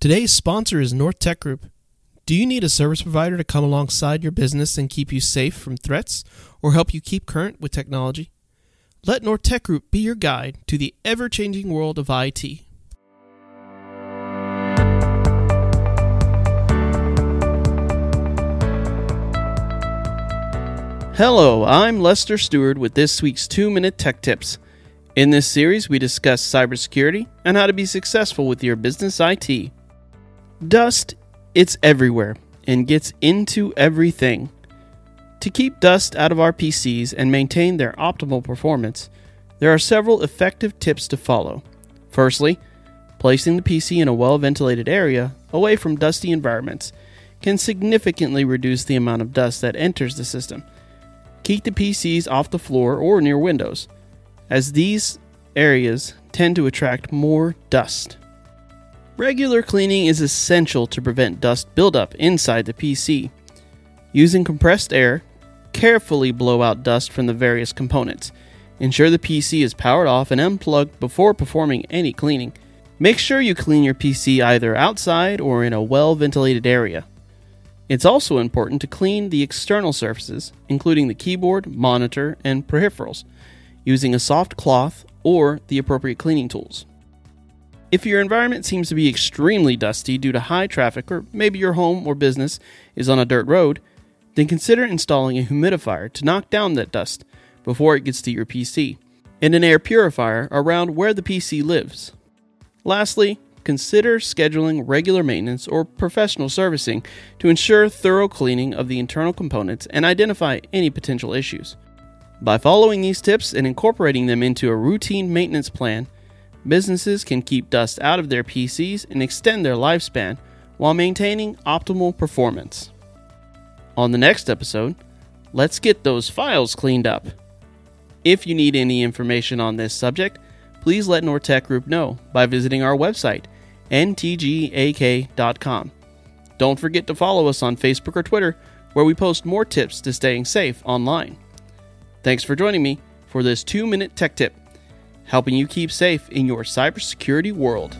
Today's sponsor is North Tech Group. Do you need a service provider to come alongside your business and keep you safe from threats or help you keep current with technology? Let North Tech Group be your guide to the ever changing world of IT. Hello, I'm Lester Stewart with this week's 2 Minute Tech Tips. In this series, we discuss cybersecurity and how to be successful with your business IT. Dust, it's everywhere and gets into everything. To keep dust out of our PCs and maintain their optimal performance, there are several effective tips to follow. Firstly, placing the PC in a well ventilated area away from dusty environments can significantly reduce the amount of dust that enters the system. Keep the PCs off the floor or near windows, as these areas tend to attract more dust. Regular cleaning is essential to prevent dust buildup inside the PC. Using compressed air, carefully blow out dust from the various components. Ensure the PC is powered off and unplugged before performing any cleaning. Make sure you clean your PC either outside or in a well ventilated area. It's also important to clean the external surfaces, including the keyboard, monitor, and peripherals, using a soft cloth or the appropriate cleaning tools. If your environment seems to be extremely dusty due to high traffic, or maybe your home or business is on a dirt road, then consider installing a humidifier to knock down that dust before it gets to your PC, and an air purifier around where the PC lives. Lastly, consider scheduling regular maintenance or professional servicing to ensure thorough cleaning of the internal components and identify any potential issues. By following these tips and incorporating them into a routine maintenance plan, businesses can keep dust out of their PCs and extend their lifespan while maintaining optimal performance. On the next episode, let's get those files cleaned up. If you need any information on this subject, please let North Tech Group know by visiting our website, ntgak.com. Don't forget to follow us on Facebook or Twitter, where we post more tips to staying safe online. Thanks for joining me for this two minute tech tip helping you keep safe in your cybersecurity world.